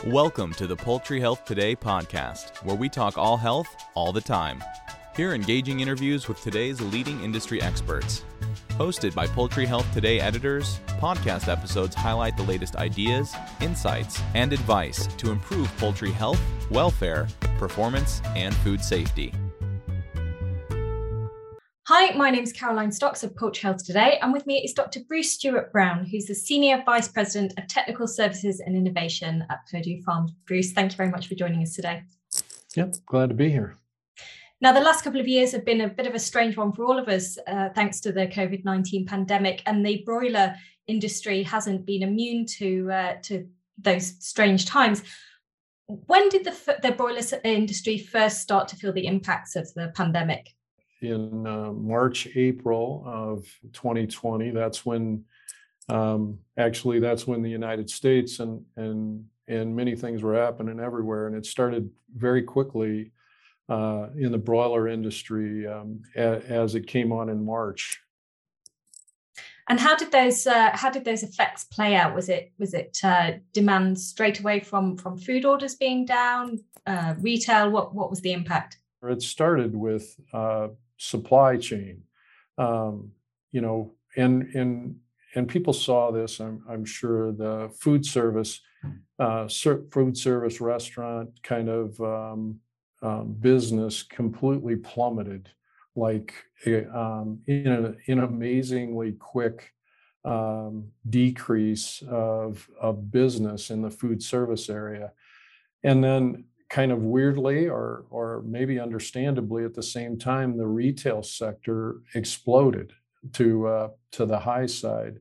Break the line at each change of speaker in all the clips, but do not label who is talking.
Welcome to the Poultry Health Today podcast, where we talk all health all the time. Hear engaging interviews with today's leading industry experts. Hosted by Poultry Health Today editors, podcast episodes highlight the latest ideas, insights, and advice to improve poultry health, welfare, performance, and food safety.
Hi, my name is Caroline Stocks of Poultry Health Today, and with me is Dr. Bruce Stewart Brown, who's the Senior Vice President of Technical Services and Innovation at Perdue Farms. Bruce, thank you very much for joining us today.
Yep, glad to be here.
Now, the last couple of years have been a bit of a strange one for all of us, uh, thanks to the COVID 19 pandemic, and the broiler industry hasn't been immune to, uh, to those strange times. When did the, the broiler industry first start to feel the impacts of the pandemic?
In uh, March, April of 2020. That's when, um, actually, that's when the United States and and and many things were happening everywhere, and it started very quickly uh, in the broiler industry um, a, as it came on in March.
And how did those uh, how did those effects play out? Was it was it uh, demand straight away from from food orders being down, uh, retail? What what was the impact?
It started with uh, supply chain. Um, you know, and and and people saw this. I'm I'm sure the food service, uh, food service restaurant kind of um, um, business completely plummeted, like eh, um, in an in amazingly quick um, decrease of of business in the food service area, and then kind of weirdly or or maybe understandably at the same time the retail sector exploded to uh, to the high side.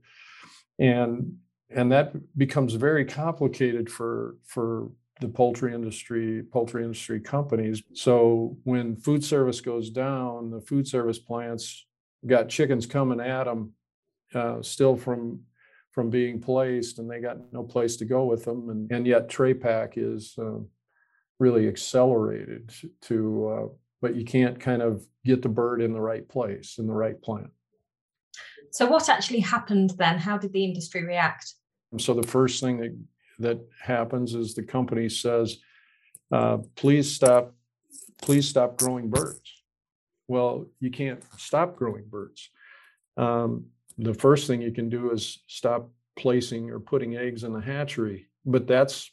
And and that becomes very complicated for for the poultry industry poultry industry companies. So when food service goes down the food service plants got chickens coming at them uh, still from from being placed and they got no place to go with them and, and yet tray pack is uh, really accelerated to, uh, but you can't kind of get the bird in the right place in the right plant.
So, what actually happened then? How did the industry react?
So, the first thing that that happens is the company says, uh, "Please stop, please stop growing birds." Well, you can't stop growing birds. Um, the first thing you can do is stop placing or putting eggs in the hatchery, but that's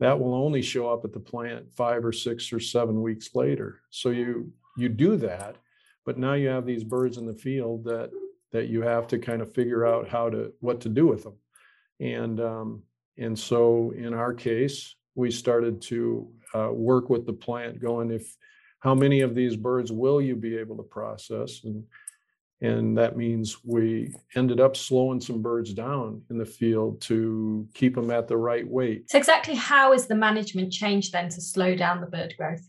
that will only show up at the plant five or six or seven weeks later. So you you do that, but now you have these birds in the field that that you have to kind of figure out how to what to do with them, and um, and so in our case, we started to uh, work with the plant, going if how many of these birds will you be able to process and and that means we ended up slowing some birds down in the field to keep them at the right weight.
So, exactly how is the management changed then to slow down the bird growth?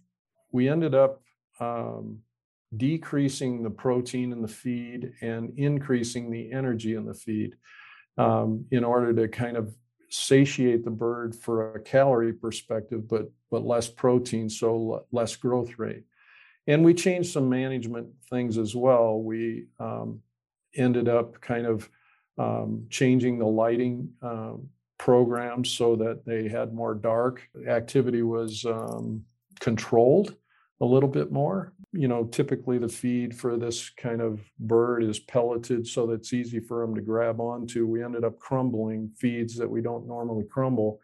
We ended up um, decreasing the protein in the feed and increasing the energy in the feed um, in order to kind of satiate the bird for a calorie perspective, but but less protein, so less growth rate. And we changed some management things as well. We um, ended up kind of um, changing the lighting um, programs so that they had more dark. Activity was um, controlled a little bit more. You know, typically the feed for this kind of bird is pelleted so that it's easy for them to grab onto. We ended up crumbling feeds that we don't normally crumble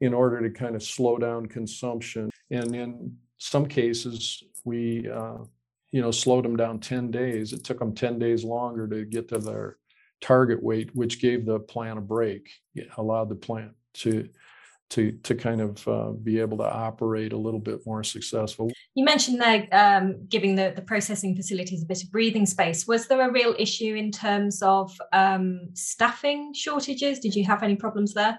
in order to kind of slow down consumption. And in some cases, we uh, you know slowed them down 10 days. It took them 10 days longer to get to their target weight which gave the plant a break it allowed the plant to to to kind of uh, be able to operate a little bit more successful.
You mentioned there um, giving the, the processing facilities a bit of breathing space. Was there a real issue in terms of um, staffing shortages? Did you have any problems there?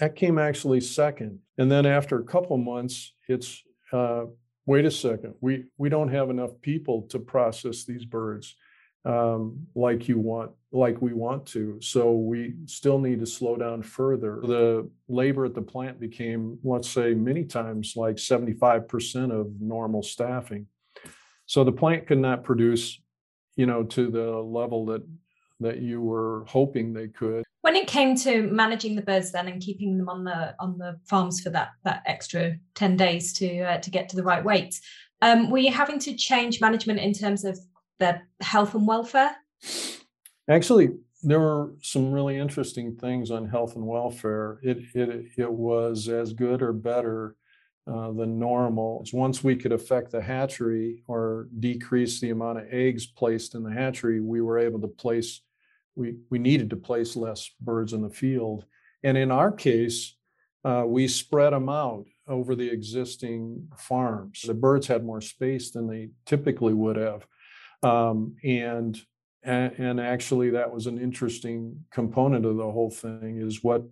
That came actually second. And then after a couple months it's uh, wait a second, we, we don't have enough people to process these birds um, like you want, like we want to. So we still need to slow down further. The labor at the plant became, let's say, many times like 75% of normal staffing. So the plant could not produce, you know, to the level that that you were hoping they could.
When it came to managing the birds then and keeping them on the on the farms for that that extra 10 days to uh, to get to the right weight um, were you having to change management in terms of their health and welfare
actually there were some really interesting things on health and welfare it it, it was as good or better uh, than normal. Once we could affect the hatchery or decrease the amount of eggs placed in the hatchery, we were able to place we, we needed to place less birds in the field. And in our case, uh, we spread them out over the existing farms. The birds had more space than they typically would have. Um, and, and actually that was an interesting component of the whole thing is what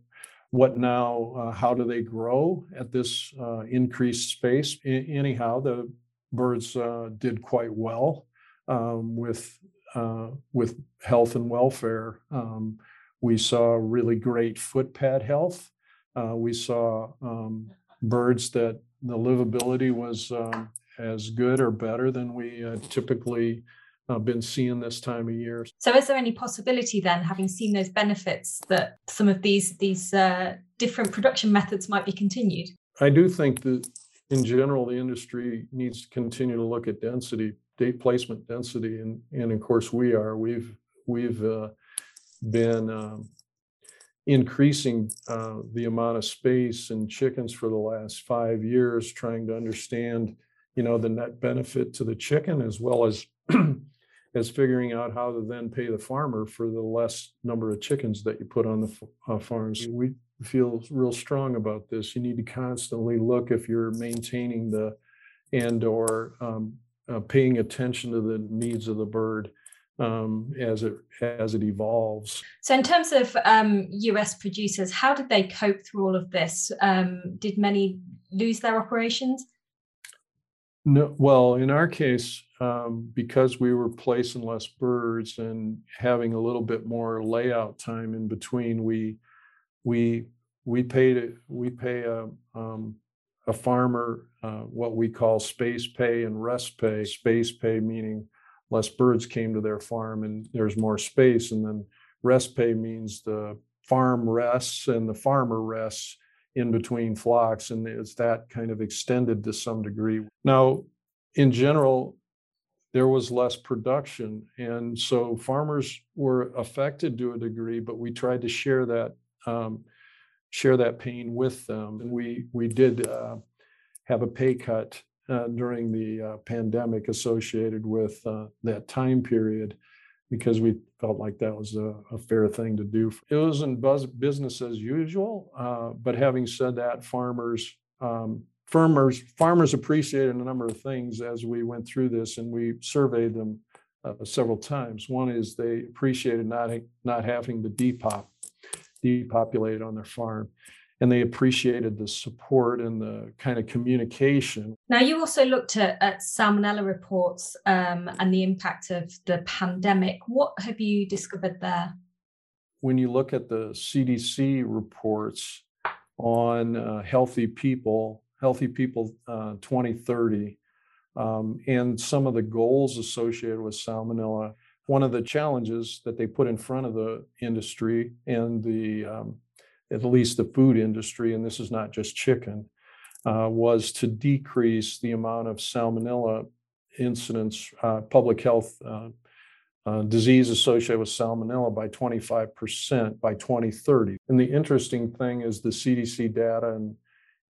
what now uh, how do they grow at this uh, increased space I- anyhow the birds uh, did quite well um, with uh, with health and welfare. Um, we saw really great footpad health. Uh, we saw um, birds that the livability was um, as good or better than we uh, typically uh, been seeing this time of year.
So, is there any possibility then, having seen those benefits, that some of these these uh, different production methods might be continued?
I do think that, in general, the industry needs to continue to look at density date placement density, and and of course we are. We've we've uh, been um, increasing uh, the amount of space in chickens for the last five years, trying to understand, you know, the net benefit to the chicken as well as as figuring out how to then pay the farmer for the less number of chickens that you put on the uh, farms. We feel real strong about this. You need to constantly look if you're maintaining the and or um, uh, paying attention to the needs of the bird um, as it as it evolves.
So, in terms of um, U.S. producers, how did they cope through all of this? Um, did many lose their operations?
No. Well, in our case, um, because we were placing less birds and having a little bit more layout time in between, we we we paid we pay a um, a farmer uh, what we call space pay and rest pay. Space pay meaning less birds came to their farm and there's more space, and then rest pay means the farm rests and the farmer rests in between flocks, and it's that kind of extended to some degree. Now, in general, there was less production, and so farmers were affected to a degree, but we tried to share that. Um, share that pain with them. And we we did uh, have a pay cut uh, during the uh, pandemic associated with uh, that time period because we felt like that was a, a fair thing to do. It wasn't business as usual, uh, but having said that, farmers. Um, farmers farmers appreciated a number of things as we went through this and we surveyed them uh, several times one is they appreciated not not having to depop depopulated on their farm and they appreciated the support and the kind of communication.
Now, you also looked at, at salmonella reports um, and the impact of the pandemic. What have you discovered there?
When you look at the CDC reports on uh, healthy people, healthy people uh, 2030, um, and some of the goals associated with salmonella, one of the challenges that they put in front of the industry and the um, at least the food industry, and this is not just chicken, uh, was to decrease the amount of salmonella incidents, uh, public health uh, uh disease associated with salmonella by 25% by 2030. And the interesting thing is the CDC data and,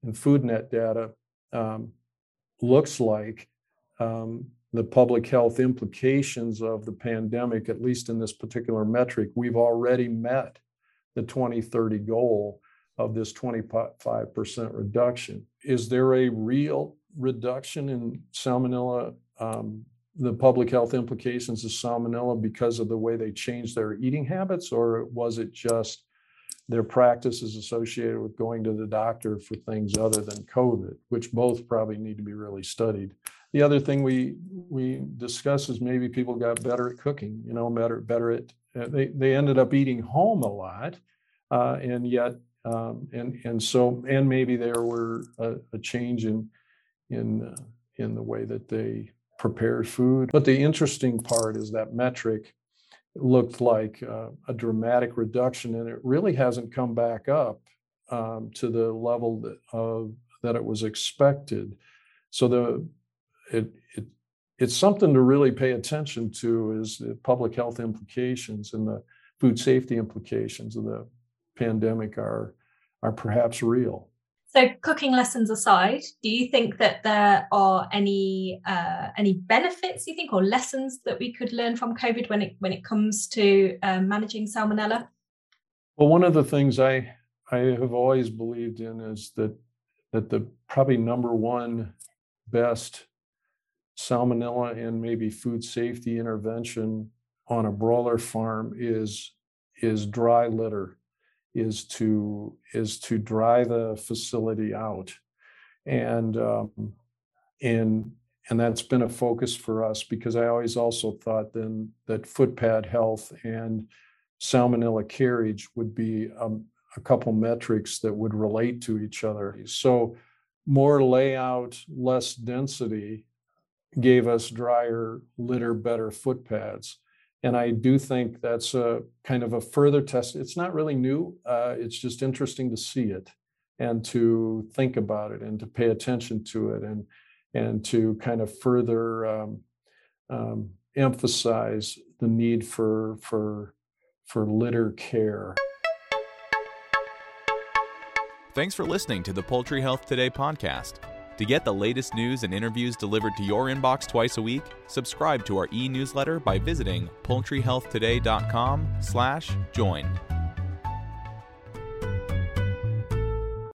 and FoodNet data um, looks like um, the public health implications of the pandemic, at least in this particular metric, we've already met the 2030 goal of this 25% reduction. Is there a real reduction in salmonella, um, the public health implications of salmonella because of the way they changed their eating habits, or was it just their practices associated with going to the doctor for things other than COVID, which both probably need to be really studied? the other thing we we discuss is maybe people got better at cooking you know better better at uh, they they ended up eating home a lot uh, and yet um, and and so and maybe there were a, a change in in uh, in the way that they prepared food but the interesting part is that metric looked like uh, a dramatic reduction, and it really hasn't come back up um, to the level that, of, that it was expected. So the it, it it's something to really pay attention to is the public health implications and the food safety implications of the pandemic are are perhaps real.
So, cooking lessons aside, do you think that there are any uh, any benefits you think or lessons that we could learn from COVID when it when it comes to um, managing salmonella?
Well, one of the things I I have always believed in is that that the probably number one best salmonella and maybe food safety intervention on a broiler farm is is dry litter is to is to dry the facility out and um, and and that's been a focus for us because I always also thought then that footpad health and salmonella carriage would be um, a couple metrics that would relate to each other. So more layout, less density gave us drier litter, better footpads. And I do think that's a kind of a further test. It's not really new. Uh, it's just interesting to see it and to think about it and to pay attention to it and and to kind of further um, um, emphasize the need for for for litter care.
Thanks for listening to the Poultry Health Today podcast. To get the latest news and interviews delivered to your inbox twice a week, subscribe to our e-newsletter by visiting poultryhealthtoday.com/join.